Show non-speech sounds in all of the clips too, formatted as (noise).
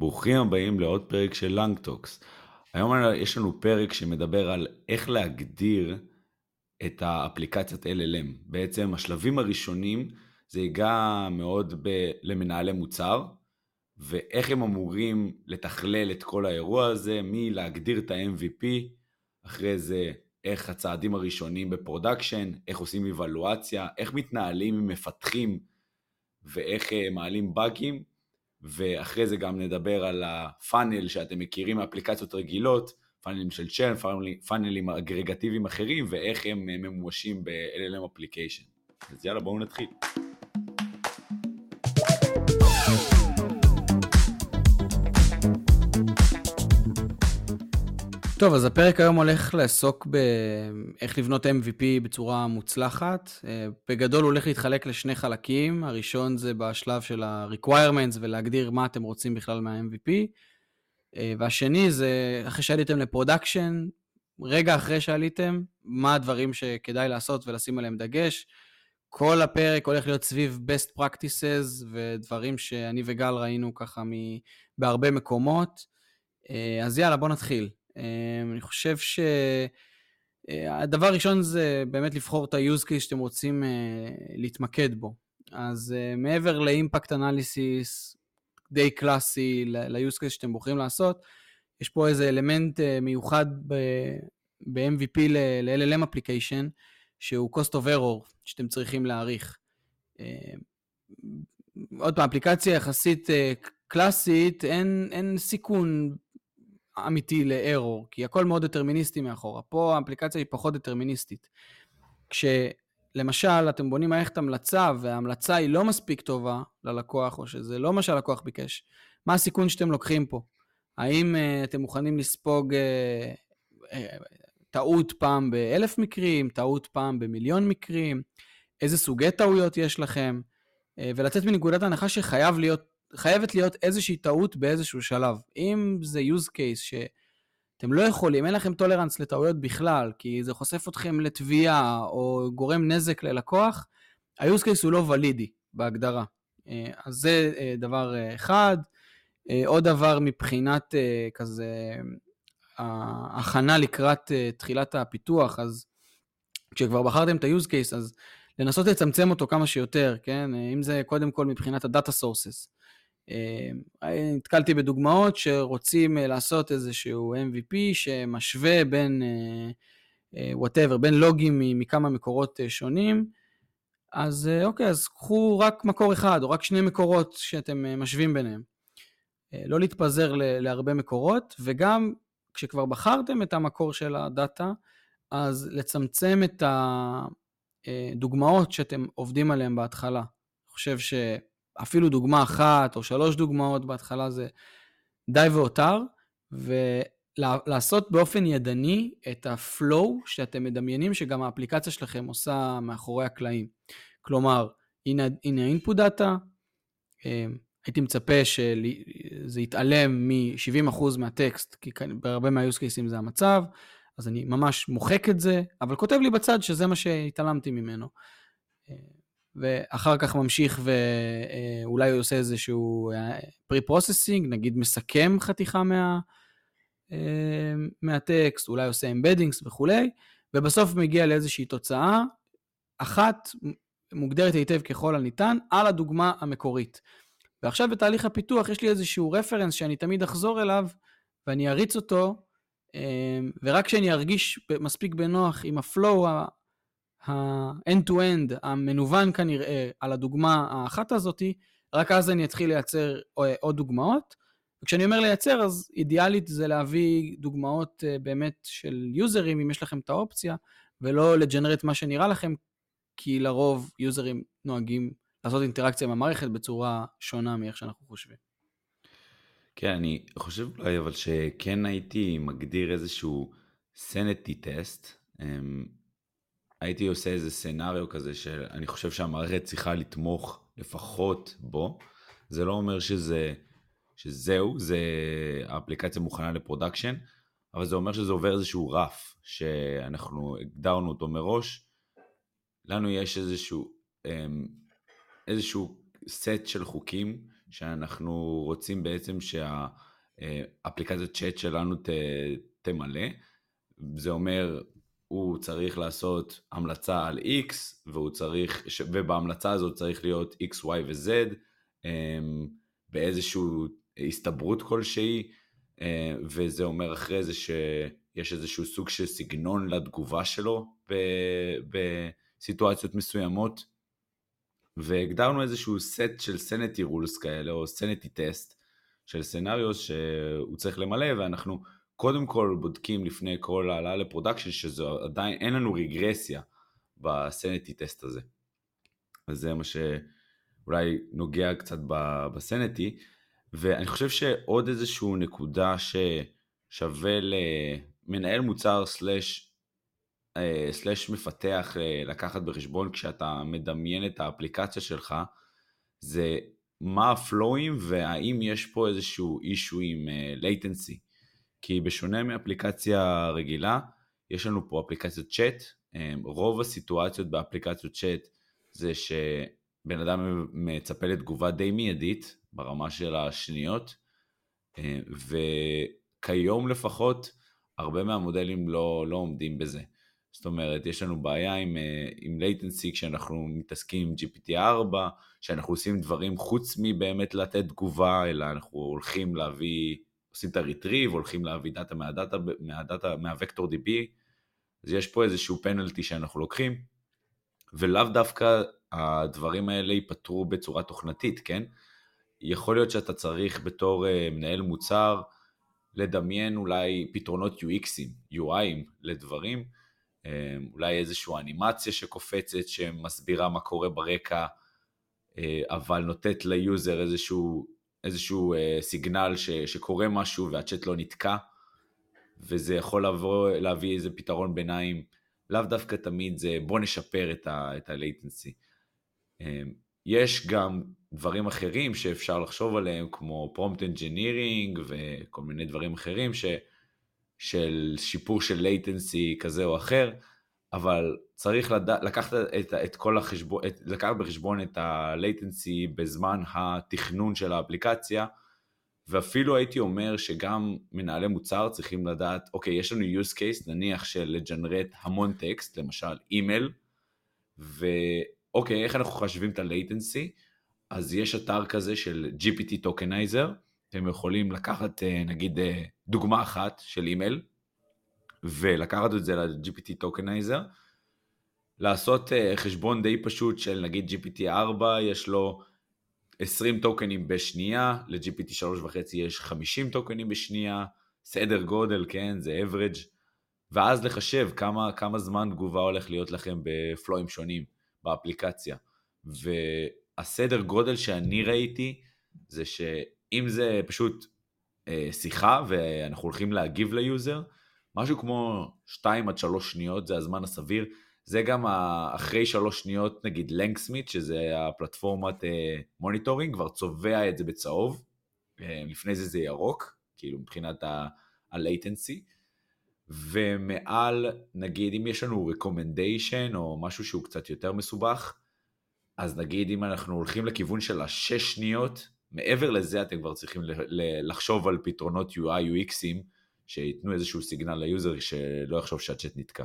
ברוכים הבאים לעוד פרק של LangTalks. היום יש לנו פרק שמדבר על איך להגדיר את האפליקציית LLM. בעצם השלבים הראשונים זה ייגע מאוד ב- למנהלי מוצר, ואיך הם אמורים לתכלל את כל האירוע הזה, מלהגדיר את ה-MVP, אחרי זה איך הצעדים הראשונים ב production, איך עושים איוולואציה, איך מתנהלים עם מפתחים ואיך אה, מעלים באגים, ואחרי זה גם נדבר על הפאנל שאתם מכירים מאפליקציות רגילות, פאנלים של צ'רן, פאנלים אגרגטיביים אחרים, ואיך הם אה, ממומשים ב-LLM אפליקיישן. אז יאללה, בואו נתחיל. טוב, אז הפרק היום הולך לעסוק באיך לבנות MVP בצורה מוצלחת. אה, בגדול הוא הולך להתחלק לשני חלקים. הראשון זה בשלב של ה-requirements ולהגדיר מה אתם רוצים בכלל מה-MVP. אה, והשני זה אחרי שעליתם ל production, רגע אחרי שעליתם, מה הדברים שכדאי לעשות ולשים עליהם דגש. כל הפרק הולך להיות סביב best practices ודברים שאני וגל ראינו ככה בהרבה מקומות. אה, אז יאללה, בואו נתחיל. אמ, אני חושב שהדבר אה, הראשון זה באמת לבחור את ה-use case שאתם רוצים אה, להתמקד בו. אז אה, מעבר ל impact analysis די קלאסי ל-use case שאתם בוחרים לעשות, יש פה איזה אלמנט מיוחד ב-MVP ל-LLM אפליקיישן, שהוא cost of error שאתם צריכים להעריך. עוד פעם, אפליקציה יחסית קלאסית, אין, אין סיכון אמיתי לארור, כי הכל מאוד דטרמיניסטי מאחורה. פה האפליקציה היא פחות דטרמיניסטית. כשלמשל אתם בונים מערכת המלצה וההמלצה היא לא מספיק טובה ללקוח, או שזה לא מה שהלקוח ביקש, מה הסיכון שאתם לוקחים פה? האם uh, אתם מוכנים לספוג uh, uh, טעות פעם באלף מקרים, טעות פעם במיליון מקרים, איזה סוגי טעויות יש לכם, ולצאת מנקודת ההנחה שחייב להיות חייבת להיות איזושהי טעות באיזשהו שלב. אם זה use case שאתם לא יכולים, אין לכם טולרנס לטעויות בכלל, כי זה חושף אתכם לתביעה או גורם נזק ללקוח, ה-use case הוא לא ולידי בהגדרה. אה, אז זה אה, דבר אה, אחד. עוד דבר מבחינת כזה ההכנה לקראת תחילת הפיתוח, אז כשכבר בחרתם את ה-use case, אז לנסות לצמצם אותו כמה שיותר, כן? אם זה קודם כל מבחינת ה-data sources. אה, נתקלתי בדוגמאות שרוצים אה, לעשות איזשהו MVP שמשווה בין whatever, אה, בין לוגים מכמה מקורות שונים. אז אוקיי, אז קחו רק מקור אחד או רק שני מקורות שאתם משווים ביניהם. לא להתפזר להרבה מקורות, וגם כשכבר בחרתם את המקור של הדאטה, אז לצמצם את הדוגמאות שאתם עובדים עליהן בהתחלה. אני חושב ש... אפילו דוגמה אחת או שלוש דוגמאות בהתחלה זה די והותר, ולעשות באופן ידני את ה flow שאתם מדמיינים שגם האפליקציה שלכם עושה מאחורי הקלעים. כלומר, הנה, הנה input data, הייתי מצפה שזה יתעלם מ-70% מהטקסט, כי בהרבה מה-use cases זה המצב, אז אני ממש מוחק את זה, אבל כותב לי בצד שזה מה שהתעלמתי ממנו. ואחר כך ממשיך ואולי הוא עושה איזשהו pre-processing, נגיד מסכם חתיכה מה, מהטקסט, אולי עושה embeddings וכולי, ובסוף מגיע לאיזושהי תוצאה, אחת מוגדרת היטב ככל הניתן, על הדוגמה המקורית. ועכשיו בתהליך הפיתוח יש לי איזשהו רפרנס שאני תמיד אחזור אליו, ואני אריץ אותו, ורק כשאני ארגיש מספיק בנוח עם הפלואו ה-end-to-end המנוון כנראה על הדוגמה האחת הזאתי, רק אז אני אתחיל לייצר אה, עוד דוגמאות. וכשאני אומר לייצר, אז אידיאלית זה להביא דוגמאות אה, באמת של יוזרים, אם יש לכם את האופציה, ולא לג'נרט מה שנראה לכם, כי לרוב יוזרים נוהגים לעשות אינטראקציה עם המערכת בצורה שונה מאיך שאנחנו חושבים. כן, אני חושב אולי אבל שכן הייתי מגדיר איזשהו סנטי טסט, הייתי עושה איזה סנאריו כזה שאני חושב שהמערכת צריכה לתמוך לפחות בו. זה לא אומר שזה, שזהו, זה האפליקציה מוכנה ל production, אבל זה אומר שזה עובר איזשהו רף שאנחנו הגדרנו אותו מראש. לנו יש איזשהו, אמ, איזשהו סט של חוקים שאנחנו רוצים בעצם שהאפליקציית צ'אט שלנו ת, תמלא. זה אומר, הוא צריך לעשות המלצה על X, והוא צריך, ובהמלצה הזאת צריך להיות X, Y ו-Z, אמ, באיזושהי הסתברות כלשהי, אה, וזה אומר אחרי זה שיש איזשהו סוג של סגנון לתגובה שלו בסיטואציות מסוימות. והגדרנו איזשהו סט של sanity rules כאלה, או sanity test של scenarios שהוא צריך למלא, ואנחנו קודם כל בודקים לפני כל העלאה ל production, שזה עדיין, אין לנו רגרסיה בסנטי טסט הזה. אז זה מה שאולי נוגע קצת בסנטי, ואני חושב שעוד איזשהו נקודה ששווה למנהל מוצר סלאש אה, סלאש מפתח אה, לקחת בחשבון כשאתה מדמיין את האפליקציה שלך, זה מה הפלואים והאם יש פה איזשהו אישו עם latency. כי בשונה מאפליקציה רגילה, יש לנו פה אפליקציות צ'אט, רוב הסיטואציות באפליקציות צ'אט זה שבן אדם מצפה לתגובה די מיידית ברמה של השניות, וכיום לפחות הרבה מהמודלים לא, לא עומדים בזה. זאת אומרת, יש לנו בעיה עם, אה, עם latency כשאנחנו מתעסקים עם GPT-4, שאנחנו עושים דברים חוץ מבאמת לתת תגובה, אלא אנחנו הולכים להביא, עושים את הריטריב, הולכים להביא דאטה מהדאטה, מהדאטה, מהוקטור DB, אז יש פה איזשהו פנלטי שאנחנו לוקחים, ולאו דווקא הדברים האלה ייפתרו בצורה תוכנתית, כן? יכול להיות שאתה צריך בתור אה, מנהל מוצר לדמיין אולי פתרונות UXים, UIים לדברים, אמ, אולי איזושהי אנימציה שקופצת שמסבירה מה קורה ברקע, אה, אבל נותנת ל user איזשהו, איזשהו אה, signal ש, שקורה משהו והצ'אט לא נתקע, וזה יכול לבוא, להביא איזה פתרון ביניים, לאו דווקא תמיד זה בוא נשפר את ה-latency. אמ, יש גם דברים אחרים שאפשר לחשוב עליהם, כמו prompt engineering וכל מיני דברים אחרים, ש... של שיפור של latency כזה או אחר, אבל צריך לד... לקחת את, את כל החשבון, את, לקחת בחשבון את ה-latency בזמן התכנון של האפליקציה, ואפילו הייתי אומר שגם מנהלי מוצר צריכים לדעת, אוקיי, יש לנו use case, נניח של לג'נרט המון טקסט, למשל אימייל, ואוקיי, איך אנחנו חשבים את ה-latency? אז יש אתר כזה של GPT Tokenizer, אתם יכולים לקחת אה, נגיד אה, דוגמה אחת של אימייל, ולקחת את זה ל-GPT tokenizer, לעשות אה, חשבון די פשוט של נגיד GPT-4, יש לו 20 טוקנים בשנייה, ל-GPT 3.5 יש 50 טוקנים בשנייה, סדר גודל, כן, זה average, ואז לחשב כמה, כמה זמן תגובה הולך להיות לכם בפלואים שונים באפליקציה. והסדר גודל שאני ראיתי זה ש... אם זה פשוט אה, שיחה ואנחנו הולכים להגיב ל user, משהו כמו 2 עד 3 שניות זה הזמן הסביר. זה גם אחרי 3 שניות נגיד ל LangSmith, שזה הפלטפורמת אה, monitoring, כבר צובע את זה בצהוב, אה, לפני זה זה ירוק, כאילו מבחינת ה-latency. ומעל, נגיד אם יש לנו recommendation או משהו שהוא קצת יותר מסובך, אז נגיד אם אנחנו הולכים לכיוון של השש שניות, מעבר לזה אתם כבר צריכים לחשוב על פתרונות UI UX ים שייתנו איזשהו סיגנל ל user שלא יחשוב שהצ'אט נתקע.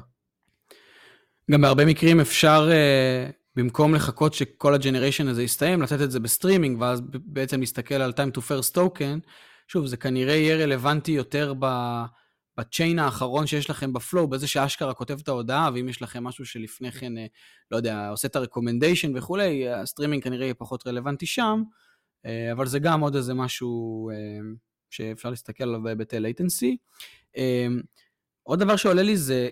גם בהרבה מקרים אפשר, uh, במקום לחכות שכל ה generation הזה יסתיים, לתת את זה בסטרימינג, ואז בעצם להסתכל על time to first token. שוב, זה כנראה יהיה רלוונטי יותר ב... ב chain האחרון שיש לכם ב flow, בזה שאשכרה כותב את ההודעה, ואם יש לכם משהו שלפני כן, אה, לא יודע, עושה את ה recommendation וכולי, הסטרימינג כנראה יהיה פחות רלוונטי שם. אה, אבל זה גם עוד איזה משהו אה, שאפשר להסתכל עליו בהיבטי latency. אה, עוד דבר שעולה לי זה,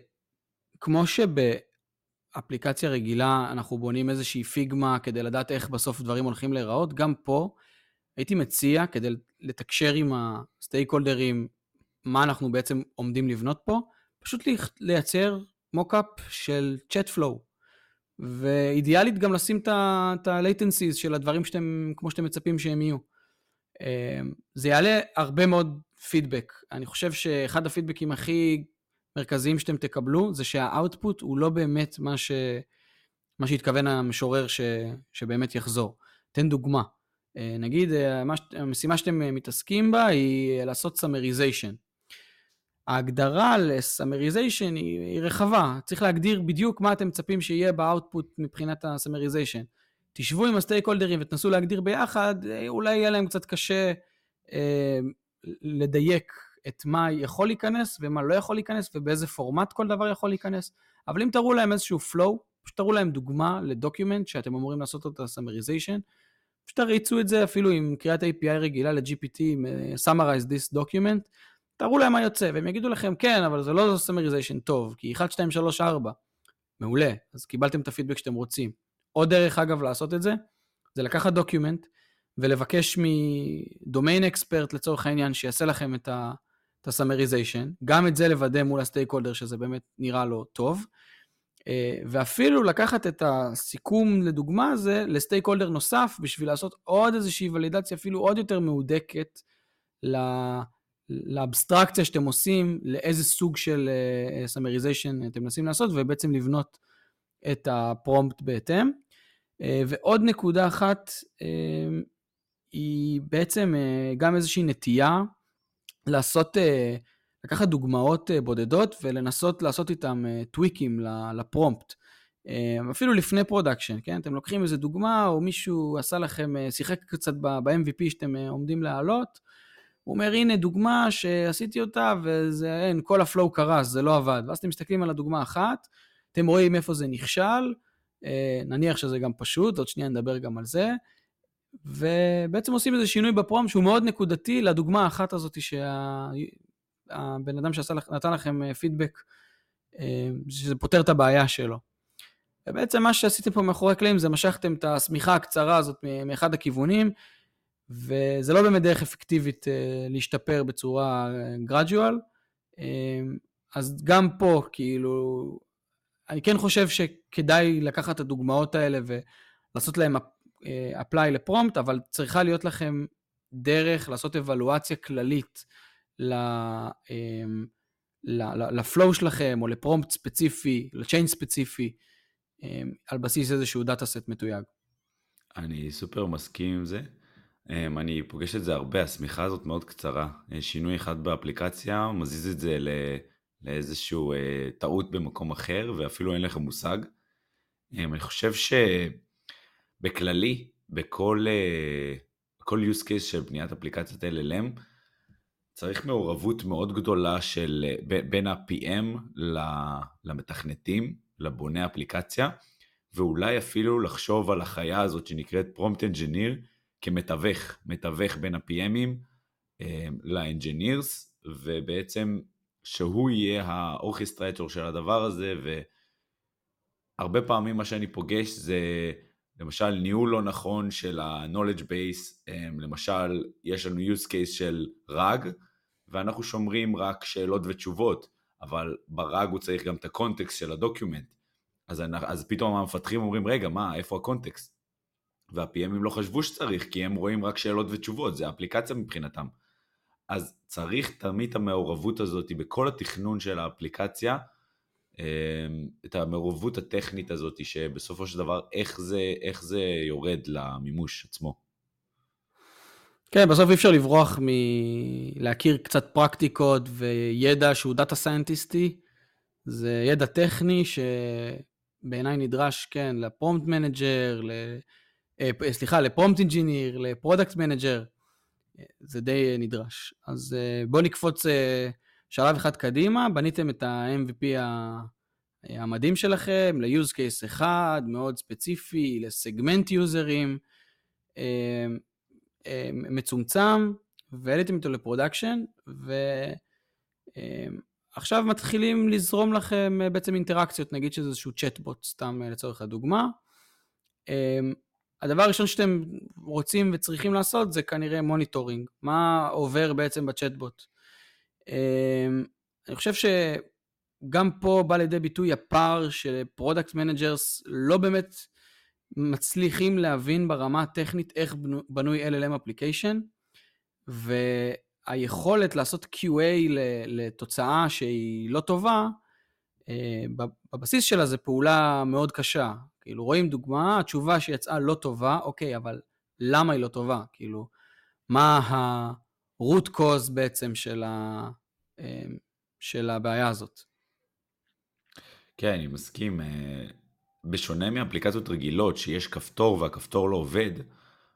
כמו שבאפליקציה רגילה אנחנו בונים איזושהי Figma כדי לדעת איך בסוף דברים הולכים להיראות, גם פה הייתי מציע, כדי לתקשר עם ה stakeholderים, מה אנחנו בעצם עומדים לבנות פה, פשוט לייצר mockup של צ'אט flow. ואידיאלית גם לשים את ה-latencies של הדברים שאתם, כמו שאתם מצפים שהם יהיו. אמ, זה יעלה הרבה מאוד פידבק. אני חושב שאחד ה feedbackים הכי מרכזיים שאתם תקבלו, זה שה output הוא לא באמת מה, ש... מה שהתכוון המשורר ש... שבאמת יחזור. תן דוגמה. נגיד, המשימה שאתם מתעסקים בה היא לעשות summarization. ההגדרה ל summarization היא, היא רחבה, צריך להגדיר בדיוק מה אתם מצפים שיהיה ב output מבחינת ה summarization. תשבו עם ה stakeholderים ותנסו להגדיר ביחד, אולי יהיה להם קצת קשה אה, לדייק את מה יכול להיכנס ומה לא יכול להיכנס ובאיזה פורמט כל דבר יכול להיכנס, אבל אם תראו להם איזשהו flow, פשוט תראו להם דוגמה ל document שאתם אמורים לעשות אותו summarization, פשוט תריצו את זה אפילו עם קריאת API רגילה ל-GPT, אה, summarize this document, תראו להם מה יוצא, והם יגידו לכם, כן, אבל זה לא summarization טוב, כי 1, 2, 3, 4. מעולה, אז קיבלתם את הפידבק שאתם רוצים. עוד דרך, אגב, לעשות את זה, זה לקחת document ולבקש מ domain expert, לצורך העניין, שיעשה לכם את ה summarization, גם את זה לוודא מול ה stakeholder, שזה באמת נראה לו טוב, אה, ואפילו לקחת את הסיכום, לדוגמה, הזה ל stakeholder נוסף, בשביל לעשות עוד איזושהי ולידציה אפילו עוד יותר מהודקת לאבסטרקציה שאתם עושים, לאיזה סוג של summarization uh, אתם מנסים לעשות, ובעצם לבנות את ה prompt בהתאם. Uh, ועוד נקודה אחת, uh, היא בעצם uh, גם איזושהי נטייה לעשות, לקחת דוגמאות בודדות ולנסות לעשות איתם tweakים ל prompt. אפילו לפני production, כן? אתם לוקחים איזה דוגמה, או מישהו עשה לכם, שיחק קצת ב-MVP שאתם עומדים להעלות, הוא אומר, הנה דוגמה שעשיתי אותה, וזה, אין, כל הפלואו קרס, זה לא עבד. ואז אתם מסתכלים על הדוגמה אחת, אתם רואים איפה זה נכשל, אה, נניח שזה גם פשוט, עוד שנייה נדבר גם על זה, ובעצם עושים איזה שינוי בפרום שהוא מאוד נקודתי לדוגמה האחת הזאת שהבן אדם שנתן לכם פידבק, אה, אה, שזה פותר את הבעיה שלו. ובעצם מה שעשיתם פה מאחורי הקלעים זה משכתם את השמיכה הקצרה הזאת מאחד הכיוונים, וזה לא באמת דרך אפקטיבית להשתפר בצורה. Uh, אז גם פה, כאילו, אני כן חושב שכדאי לקחת את הדוגמאות האלה ולעשות להם apply לפרומפט, אבל צריכה להיות לכם דרך לעשות אבלואציה כללית לפלואו שלכם, או לפרומפט ספציפי, לצ'יין ספציפי, על בסיס איזשהו דאטה סט מתויג. אני סופר מסכים עם זה. אני פוגש את זה הרבה, השמיכה הזאת מאוד קצרה. אה, שינוי אחד באפליקציה, מזיז את זה לאיזשהו uh, טעות במקום אחר, ואפילו אין לך מושג. Um, אני חושב שבכללי, בכל, uh, בכל use case של בניית אפליקציית LLM, צריך מעורבות מאוד גדולה של, בין ה-PM למתכנתים, לבוני אפליקציה, ואולי אפילו לחשוב על החיה הזאת שנקראת Prompt Engineer, כמתווך, מתווך בין ה-PMים אה, לאנג'ינירס, ובעצם שהוא יהיה האורכסטרטור של הדבר הזה, והרבה פעמים מה שאני פוגש זה למשל ניהול לא נכון של ה-knowledge base, אה, למשל יש לנו use case של רג, ואנחנו שומרים רק שאלות ותשובות, אבל ב RAG הוא צריך גם את ה context של ה document. אז, אז פתאום המפתחים אומרים, רגע, מה, איפה ה context? וה-PMים לא חשבו שצריך, כי הם רואים רק שאלות ותשובות, זה אפליקציה מבחינתם. אז צריך תמיד את המעורבות הזאת בכל התכנון של האפליקציה, אמ, את המעורבות הטכנית הזאת, שבסופו של דבר איך זה, איך זה יורד למימוש עצמו. כן, בסוף אי אפשר לברוח מלהכיר קצת פרקטיקות וידע שהוא data scientistי. זה ידע טכני שבעיניי נדרש, כן, ל prompt manager, אה, סליחה, ל prompt engineer, ל product manager, זה די נדרש. אז אה, בואו נקפוץ אה, שלב אחד קדימה, בניתם את ה-MVP המדהים שלכם ל-use case אחד, מאוד ספציפי, לסגמנט userים, מצומצם, והעליתם אותו ל production, ועכשיו מתחילים לזרום לכם בעצם אינטראקציות, נגיד שזה איזשהו צ'טבוט, סתם לצורך הדוגמה. הדבר הראשון שאתם רוצים וצריכים לעשות זה כנראה monitoring, מה עובר בעצם בצ'טבוט. אמ, אני חושב שגם פה בא לידי ביטוי הפער ש product managers לא באמת מצליחים להבין ברמה הטכנית איך בנוי LLM אפליקיישן, והיכולת לעשות QA לתוצאה שהיא לא טובה, אה, בבסיס שלה זה פעולה מאוד קשה. כאילו רואים דוגמה, התשובה שיצאה לא טובה, אוקיי, אבל למה היא לא טובה, כאילו, מה ה-root cause בעצם של, ה, של הבעיה הזאת. כן, אני מסכים. בשונה מאפליקציות רגילות, שיש כפתור והכפתור לא עובד,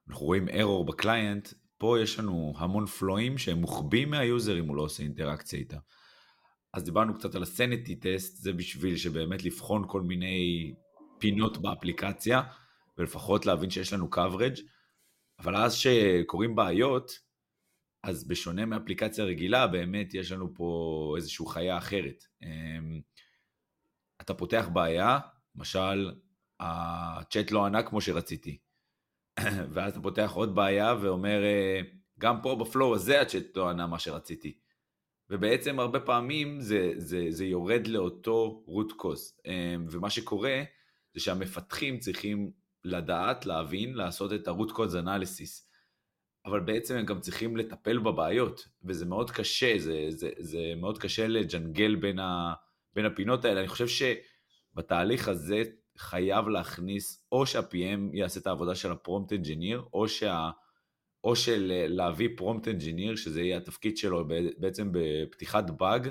אנחנו רואים error ב client, פה יש לנו המון flowים שהם מוחבאים מה user אם הוא לא עושה אינטראקציה איתה. אז דיברנו קצת על ה sanity test, זה בשביל שבאמת לבחון כל מיני פינות באפליקציה, ולפחות להבין שיש לנו coverage, אבל אז שקורים בעיות, אז בשונה מאפליקציה רגילה, באמת יש לנו פה איזושהי חיה אחרת. אמ, אתה פותח בעיה, למשל, הצ'אט לא ענה כמו שרציתי. (clears throat) ואז אתה פותח עוד בעיה ואומר, אה, גם פה בפלואו הזה הצ'אט לא ענה מה שרציתי. ובעצם הרבה פעמים זה, זה, זה יורד לאותו root cause. אמ, ומה שקורה זה שהמפתחים צריכים לדעת, להבין, לעשות את ה-root cause analysis. אבל בעצם הם גם צריכים לטפל בבעיות, וזה מאוד קשה, זה, זה, זה מאוד קשה לג'נגל בין, ה, בין הפינות האלה. אני חושב שבתהליך הזה חייב להכניס, או שה-PM יעשה את העבודה של ה prompt engineer, או, שה, או של להביא prompt engineer, שזה יהיה התפקיד שלו בעצם בפתיחת באג,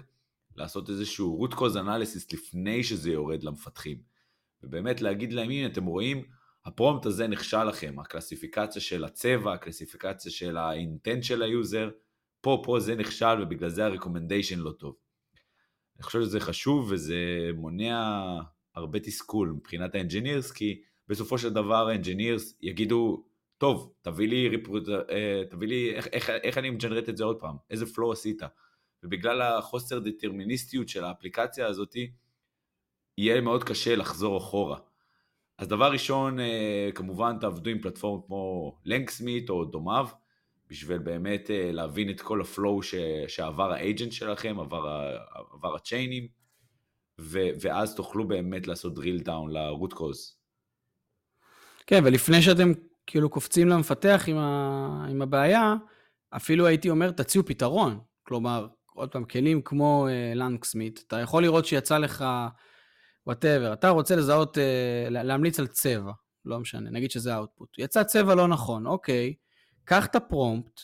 לעשות איזשהו root cause analysis לפני שזה יורד למפתחים. ובאמת להגיד להם, הנה אתם רואים, ה prompt הזה נכשל לכם, הקלסיפיקציה של הצבע, הקלסיפיקציה של ה intent של ה user, פה, פה זה נכשל ובגלל זה ה recommendation לא טוב. אני חושב שזה חשוב וזה מונע הרבה תסכול מבחינת ה engineers, כי בסופו של דבר ה engineers יגידו, טוב, תביא לי, repro, אה, תביא לי איך, איך, איך אני מג'נרט את זה עוד פעם, איזה flow עשית. ובגלל החוסר דטרמיניסטיות של האפליקציה הזאת, יהיה מאוד קשה לחזור אחורה. אז דבר ראשון, אה, כמובן תעבדו עם פלטפורמות כמו LangSmith או דומיו, בשביל באמת אה, להבין את כל ה flow שעבר ה agent שלכם, עבר, עבר ה chain-ים, ו- ואז תוכלו באמת לעשות drill down ל-root cause. כן, ולפני שאתם כאילו קופצים למפתח עם, ה- עם הבעיה, אפילו הייתי אומר, תציעו פתרון. כלומר, עוד פעם, כלים כמו אה, LangSmith, אתה יכול לראות שיצא לך, whatever, אתה רוצה לזהות, אה, להמליץ על צבע, לא משנה, נגיד שזה ה output. יצא צבע לא נכון, אוקיי, קח את ה prompt,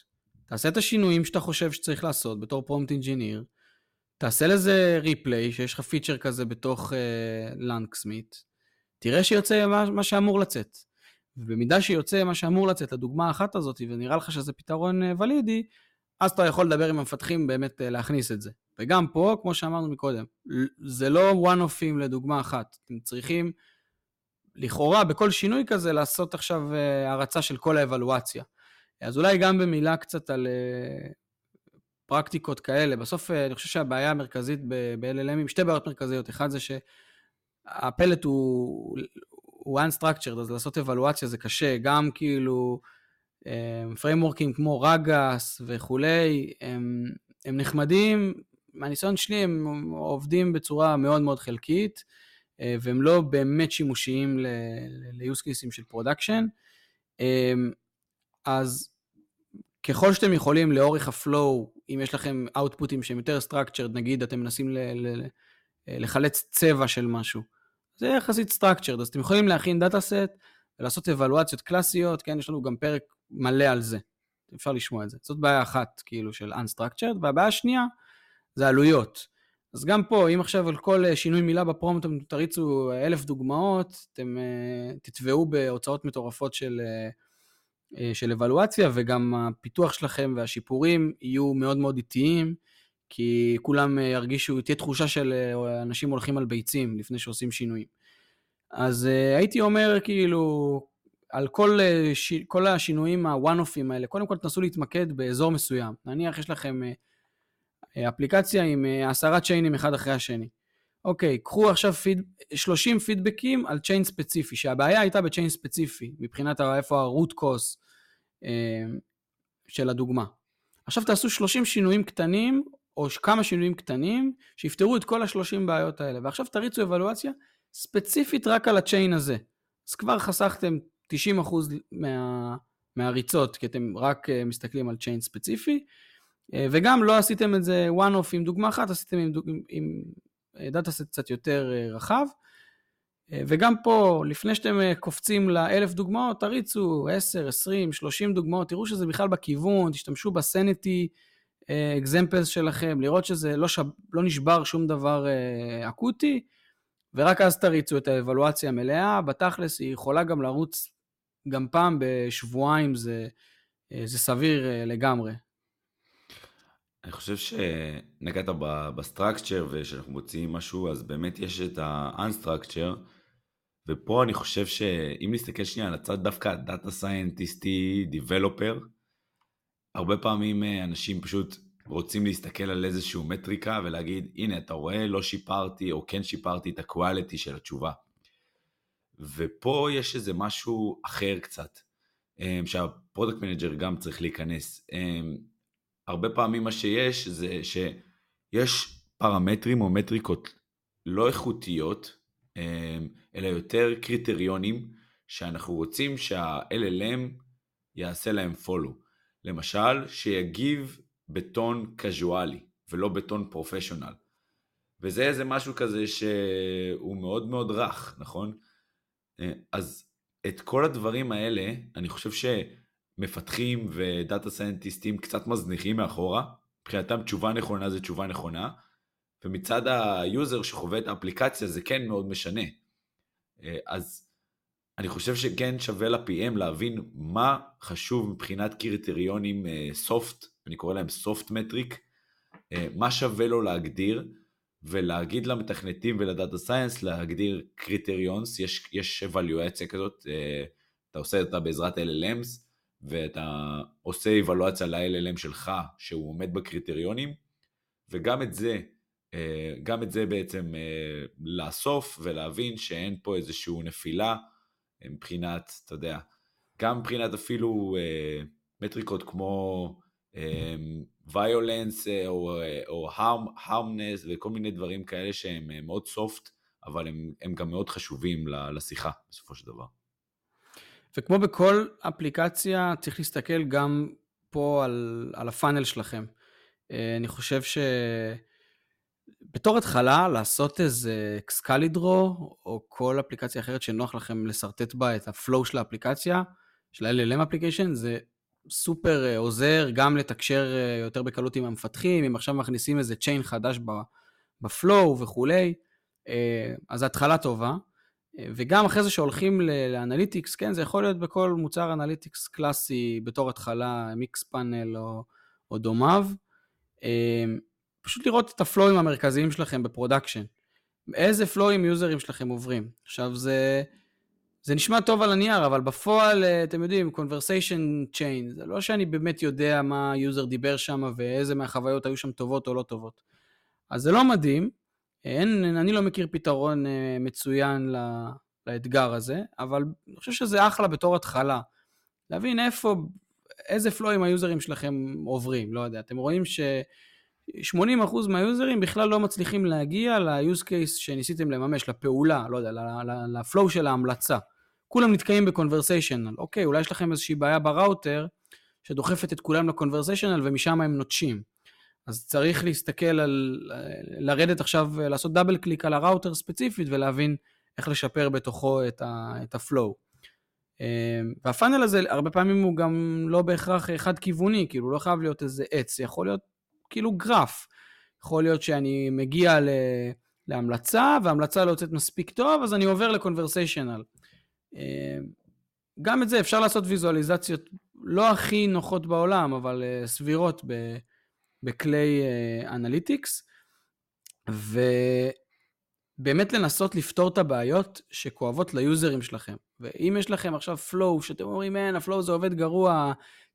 תעשה את השינויים שאתה חושב שצריך לעשות בתור prompt engineer, תעשה לזה replay, שיש לך פיצ'ר כזה בתוך LangSmith, אה, תראה שיוצא מה, מה שאמור לצאת. ובמידה שיוצא מה שאמור לצאת, לדוגמה האחת הזאת, ונראה לך שזה פתרון אה, ולידי, אז אתה יכול לדבר עם המפתחים באמת להכניס את זה. וגם פה, כמו שאמרנו מקודם, זה לא one-offים לדוגמה אחת. אתם צריכים, לכאורה, בכל שינוי כזה, לעשות עכשיו הרצה של כל האבלואציה. אז אולי גם במילה קצת על uh, פרקטיקות כאלה. בסוף אה, אני חושב שהבעיה המרכזית ב-LLMים, שתי בעיות מרכזיות. אחד זה שהפלט הוא, הוא unstructured, אז לעשות אבלואציה זה קשה. גם כאילו פריימורקים אה, כמו רגס וכולי, הם, הם נחמדים, מהניסיון שלי הם עובדים בצורה מאוד מאוד חלקית, אה, והם לא באמת שימושיים ל-use cases של production. אז ככל שאתם יכולים לאורך ה flow, אם יש לכם output-ים שהם יותר structured, נגיד אתם מנסים ל- לחלץ צבע של משהו, זה יחסית structured, אז אתם יכולים להכין data set ולעשות evaluation-ציות קלאסיות, כן, יש לנו גם פרק מלא על זה, אפשר לשמוע את זה. זאת בעיה אחת, כאילו, של unstructured, והבעיה השנייה זה עלויות. אז גם פה, אם עכשיו על כל שינוי מילה בפרומט אתם תריצו אלף דוגמאות, אתם uh, תתבעו בהוצאות מטורפות של... אה, של אבלואציה, וגם הפיתוח שלכם והשיפורים יהיו מאוד מאוד איטיים, כי כולם אה, ירגישו, תהיה תחושה של אה, אנשים הולכים על ביצים לפני שעושים שינויים. אז הייתי אומר, כאילו, על כל, כל השינויים הוואן-אופים האלה, קודם כל תנסו להתמקד באזור מסוים. נניח יש לכם אפליקציה עם עשרה צ'יינים אחד אחרי השני. אוקיי, קחו עכשיו פיד, 30 פידבקים על צ'יין ספציפי, שהבעיה הייתה בצ'יין ספציפי, מבחינת איפה ה-root cause אה, של הדוגמה. עכשיו תעשו 30 שינויים קטנים, או כמה שינויים קטנים, שיפתרו את כל ה-30 בעיות האלה. ועכשיו תריצו אבלואציה ספציפית רק על ה chain הזה. אז כבר חסכתם 90% מה, מהריצות, כי אתם רק אה, מסתכלים על chain ספציפי, אה, וגם לא עשיתם את זה one-off עם דוגמה אחת, עשיתם עם, עם, עם data set קצת יותר רחב. וגם פה, לפני שאתם קופצים לאלף דוגמאות, תריצו 10, 20, 30 דוגמאות, תראו שזה בכלל בכיוון, תשתמשו ב sanity examples שלכם, לראות שזה לא, שב, לא נשבר שום דבר אקוטי, ורק אז תריצו את האבלואציה המלאה. בתכלס היא יכולה גם לרוץ גם פעם בשבועיים, זה, זה סביר לגמרי. אני חושב שנגעת ב structure וכשאנחנו מוציאים משהו, אז באמת יש את ה-unstructure, ופה אני חושב שאם נסתכל שנייה על הצד דווקא ה data scientist, developer, הרבה פעמים אנשים פשוט רוצים להסתכל על איזשהו מטריקה ולהגיד, הנה, אתה רואה, לא שיפרתי או כן שיפרתי את ה quality של התשובה. ופה יש איזה משהו אחר קצת, אמ, שה product manager גם צריך להיכנס. הרבה פעמים מה שיש זה שיש פרמטרים או מטריקות לא איכותיות, אמ, אלא יותר קריטריונים שאנחנו רוצים שה-LLM יעשה להם follow. למשל, שיגיב בטון קזואלי ולא בטון professional. וזה איזה משהו כזה שהוא מאוד מאוד רך, נכון? אה, אז את כל הדברים האלה, אני חושב שמפתחים ו data scientist-ים קצת מזניחים מאחורה. מבחינתם תשובה נכונה זה תשובה נכונה, ומצד ה user שחווה את האפליקציה זה כן מאוד משנה. אה, אז אני חושב שכן שווה ל-PM להבין מה חשוב מבחינת קריטריונים אה, אני קורא להם soft metric, מה שווה לו להגדיר, ולהגיד למתכנתים ול data science להגדיר criterions, יש, יש אבלואציה כזאת, אה, אתה עושה אותה בעזרת LLMs, ואתה עושה אבלואציה ל-LLM שלך שהוא עומד בקריטריונים, וגם את זה, אה, גם את זה בעצם אה, לאסוף ולהבין שאין פה איזושהי נפילה מבחינת, אתה יודע, גם מבחינת אפילו מטריקות כמו ויולנס אה, או, אה, או הרמנס וכל מיני דברים כאלה שהם אה, מאוד סופט, אבל הם, הם גם מאוד חשובים לשיחה בסופו של דבר. וכמו בכל אפליקציה, צריך להסתכל גם פה על, על ה funnel שלכם. אני חושב שבתור התחלה, לעשות איזה Excalidraw, או כל אפליקציה אחרת שנוח לכם לשרטט בה את ה flow של האפליקציה, של ה-LLM application, זה סופר אה, עוזר גם לתקשר אה, יותר בקלות עם המפתחים, אם עכשיו מכניסים איזה chain חדש ב flow וכולי, אה, אז התחלה טובה. וגם אחרי זה שהולכים ל analytics, כן, זה יכול להיות בכל מוצר analytics קלאסי בתור התחלה, Mixpanel או, או דומיו. פשוט לראות את ה flow-ים המרכזיים שלכם ב production. איזה flow-ים user-ים שלכם עוברים. עכשיו זה... זה נשמע טוב על הנייר, אבל בפועל, אה, אתם יודעים, conversation chain, זה לא שאני באמת יודע מה ה user דיבר שם ואיזה מהחוויות היו שם טובות או לא טובות. אז זה לא מדהים, אין, אני לא מכיר פתרון אה, מצוין לאתגר הזה, אבל אני חושב שזה אחלה בתור התחלה. להבין איפה, איזה פלואים היוזרים שלכם עוברים, לא יודע. אתם רואים ש... 80% מהיוזרים בכלל לא מצליחים להגיע ל-use case שניסיתם לממש, לפעולה, לא יודע, לפלואו של ההמלצה. כולם נתקעים בקונברסיישנל. אוקיי, אולי יש לכם איזושהי בעיה בראוטר שדוחפת את כולם לקונברסיישנל ומשם הם נוטשים. אז צריך להסתכל על, לרדת עכשיו, לעשות דאבל קליק על הראוטר ספציפית ולהבין איך לשפר בתוכו את, ה, את ה flow. אמ, וה funnel הזה, הרבה פעמים הוא גם לא בהכרח חד-כיווני, כאילו לא חייב להיות איזה עץ, יכול להיות כאילו גרף. יכול להיות שאני מגיע ל... להמלצה, והמלצה לא יוצאת מספיק טוב, אז אני עובר ל conversational. אמ, גם את זה אפשר לעשות ויזואליזציות לא הכי נוחות בעולם, אבל אה, סבירות ב, בכלי analytics, uh, ובאמת לנסות לפתור את הבעיות שכואבות ליוזרים שלכם. ואם יש לכם עכשיו flow, שאתם אומרים, אין, הפלואו זה עובד גרוע,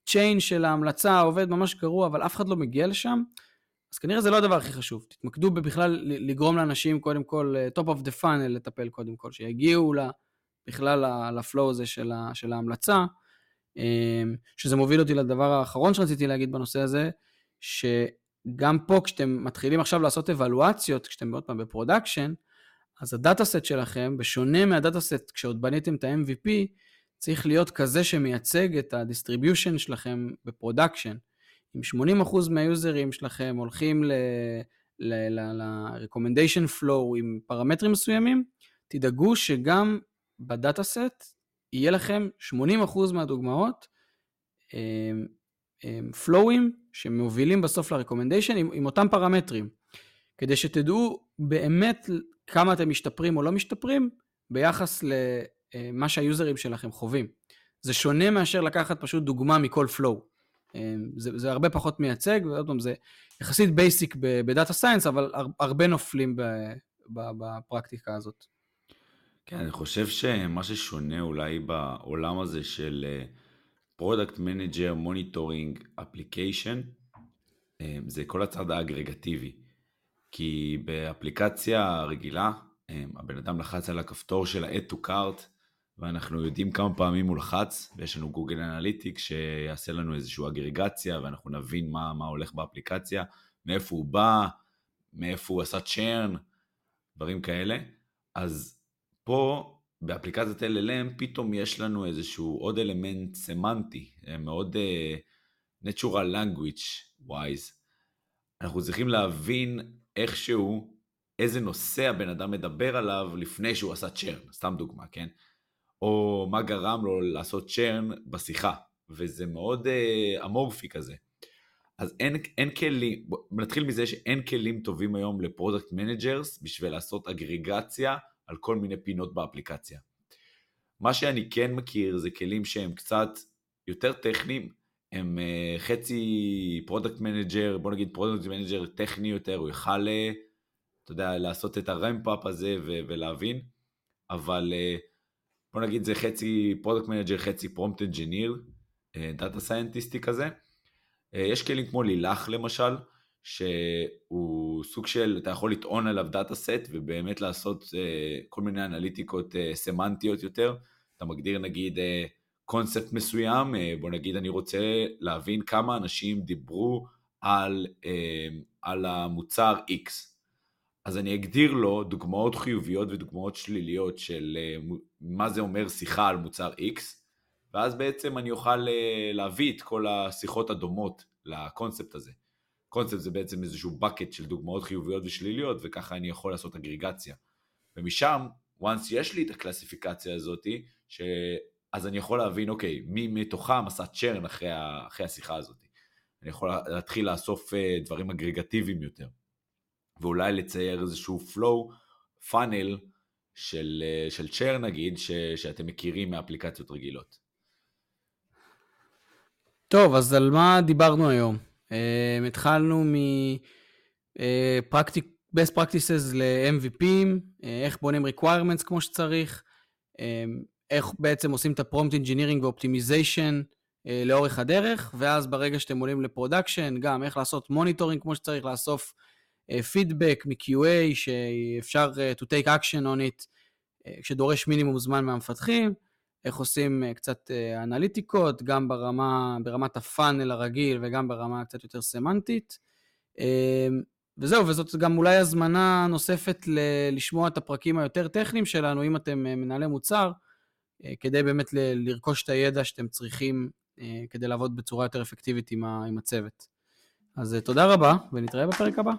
chain של ההמלצה עובד ממש גרוע, אבל אף אחד לא מגיע לשם, אז כנראה זה לא הדבר הכי חשוב. תתמקדו בכלל לגרום לאנשים, קודם כל, אה, top of the funnel לטפל קודם כל, שיגיעו ל... בכלל לפלואו הזה של, של ההמלצה, אמ, שזה מוביל אותי לדבר האחרון שרציתי להגיד בנושא הזה, שגם פה כשאתם מתחילים עכשיו לעשות אבלואציות, כשאתם עוד פעם ב production, אז ה data set שלכם, בשונה מה data set כשעוד בניתם את ה-MVP, צריך להיות כזה שמייצג את ה distribution שלכם ב production. אם 80% מה user-ים שלכם הולכים ל-recommendation flow עם פרמטרים מסוימים, תדאגו שגם ב data set יהיה לכם 80% מהדוגמאות flow־ים שמובילים בסוף ל recommendation עם, עם אותם פרמטרים, כדי שתדעו באמת כמה אתם משתפרים או לא משתפרים ביחס למה שהיוזרים שלכם חווים. זה שונה מאשר לקחת פשוט דוגמה מכל flow. זה, זה הרבה פחות מייצג, ועוד פעם, זה יחסית basic ב data science, אבל הרבה נופלים בפרקטיקה הזאת. כן, אני חושב שמה ששונה אולי בעולם הזה של product manager monitoring application, זה כל הצד האגרגטיבי. כי באפליקציה רגילה, הבן אדם לחץ על הכפתור של ה-add to cart, ואנחנו יודעים כמה פעמים הוא לחץ, ויש לנו Google Analytics שיעשה לנו איזושהי אגרגציה, ואנחנו נבין מה, מה הולך באפליקציה, מאיפה הוא בא, מאיפה הוא עשה churn, דברים כאלה. אז פה, באפליקציית LLM, פתאום יש לנו איזשהו עוד אלמנט סמנטי, מאוד uh, natural language wise. אנחנו צריכים להבין איכשהו איזה נושא הבן אדם מדבר עליו לפני שהוא עשה churn, סתם דוגמה, כן? או מה גרם לו לעשות churn בשיחה, וזה מאוד uh, אמורפי כזה. אז אין, אין כלים, נתחיל מזה שאין כלים טובים היום ל product managers בשביל לעשות אגרגציה על כל מיני פינות באפליקציה. מה שאני כן מכיר זה כלים שהם קצת יותר טכניים, הם uh, חצי product manager, בוא נגיד product manager טכני יותר, הוא יכל, uh, אתה יודע, לעשות את ה ramp-up הזה ו- ולהבין, אבל uh, בוא נגיד זה חצי product manager, חצי prompt engineer, data scientist־י כזה. יש כלים כמו Lilac למשל, שהוא סוג של, אתה יכול לטעון עליו data set ובאמת לעשות uh, כל מיני אנליטיקות uh, סמנטיות יותר. אתה מגדיר נגיד קונספט uh, מסוים, uh, בוא נגיד אני רוצה להבין כמה אנשים דיברו על, uh, על המוצר X. אז אני אגדיר לו דוגמאות חיוביות ודוגמאות שליליות של uh, מה זה אומר שיחה על מוצר X, ואז בעצם אני אוכל uh, להביא את כל השיחות הדומות לקונספט הזה. קונספט זה בעצם איזשהו bucket של דוגמאות חיוביות ושליליות, וככה אני יכול לעשות אגריגציה. ומשם, once יש לי את הקלסיפיקציה הזאת, ש... אז אני יכול להבין, אוקיי, מי מתוכם עשה צ'רן אחרי, ה... אחרי השיחה הזאת. אני יכול להתחיל לאסוף אה, דברים אגרגטיביים יותר. ואולי לצייר איזשהו flow, funnel של, אה, של צ'רן נגיד, ש... שאתם מכירים מאפליקציות רגילות. טוב, אז על מה דיברנו היום? Um, התחלנו מ... uh, best practices ל-MVPים, uh, איך בונים requirements כמו שצריך, um, איך בעצם עושים את ה-prompt engineering ו-optimization uh, לאורך הדרך, ואז ברגע שאתם עולים ל production, גם איך לעשות monitoring כמו שצריך, לאסוף פידבק uh, מ-QA, שאפשר uh, to take action on it, uh, כשדורש מינימום זמן מהמפתחים. איך עושים אה, קצת אה, אנליטיקות, גם ברמה, ברמת הפאנל הרגיל וגם ברמה קצת יותר סמנטית. אמ, וזהו, וזאת גם אולי הזמנה נוספת ל- לשמוע את הפרקים היותר טכניים שלנו, אם אתם אה, מנהלי מוצר, כדי באמת ל- לרכוש את הידע שאתם צריכים כדי לעבוד בצורה יותר אפקטיבית עם, ה- עם הצוות. אז תודה רבה, ונתראה בפרק הבא.